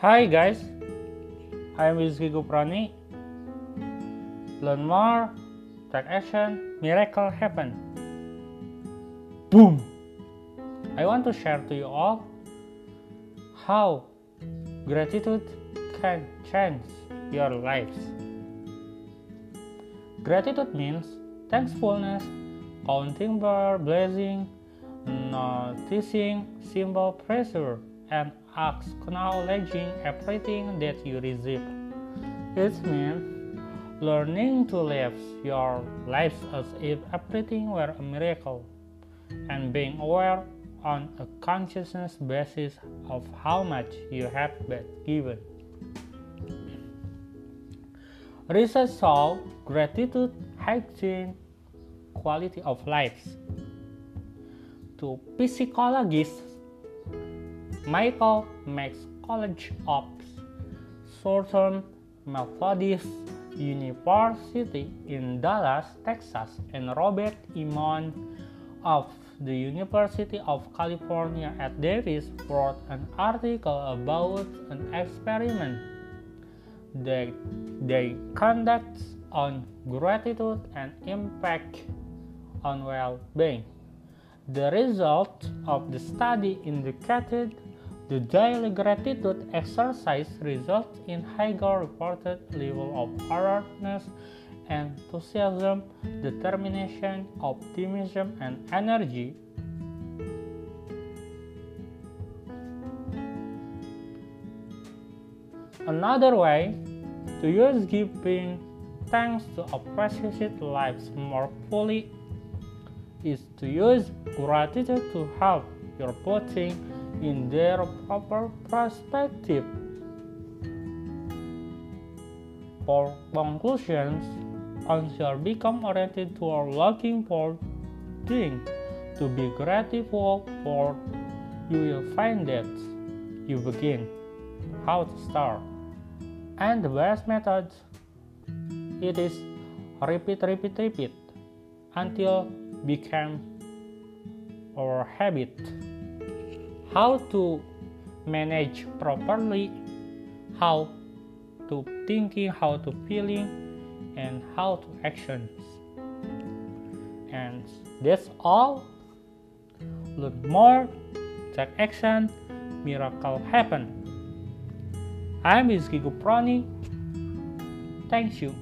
Hi guys, I'm Rizky Guprani. Learn more, take action, miracle happen. Boom! I want to share to you all how gratitude can change your lives. Gratitude means thankfulness, counting blessing, noticing simple pressure, and acknowledging everything that you receive. It means learning to live your life as if everything were a miracle and being aware on a consciousness basis of how much you have been given. Research shows gratitude changed quality of life. To psychologists, Michael Max College of Southern Methodist University in Dallas, Texas, and Robert Emmons of the University of California at Davis wrote an article about an experiment that they conduct on gratitude and impact on well-being. The result of the study indicated the daily gratitude exercise results in higher reported level of alertness enthusiasm, determination, optimism, and energy. Another way to use giving thanks to appreciate lives more fully is to use gratitude to help your putting in their proper perspective. For conclusions, answer become oriented toward looking for things to be grateful for, you will find that you begin how to start. And the best method it is repeat, repeat, repeat until become our habit. How to manage properly, how to thinking, how to feeling, and how to actions. And that's all. Learn more, take action, miracle happen. I'm Rizky Guprani. Thank you.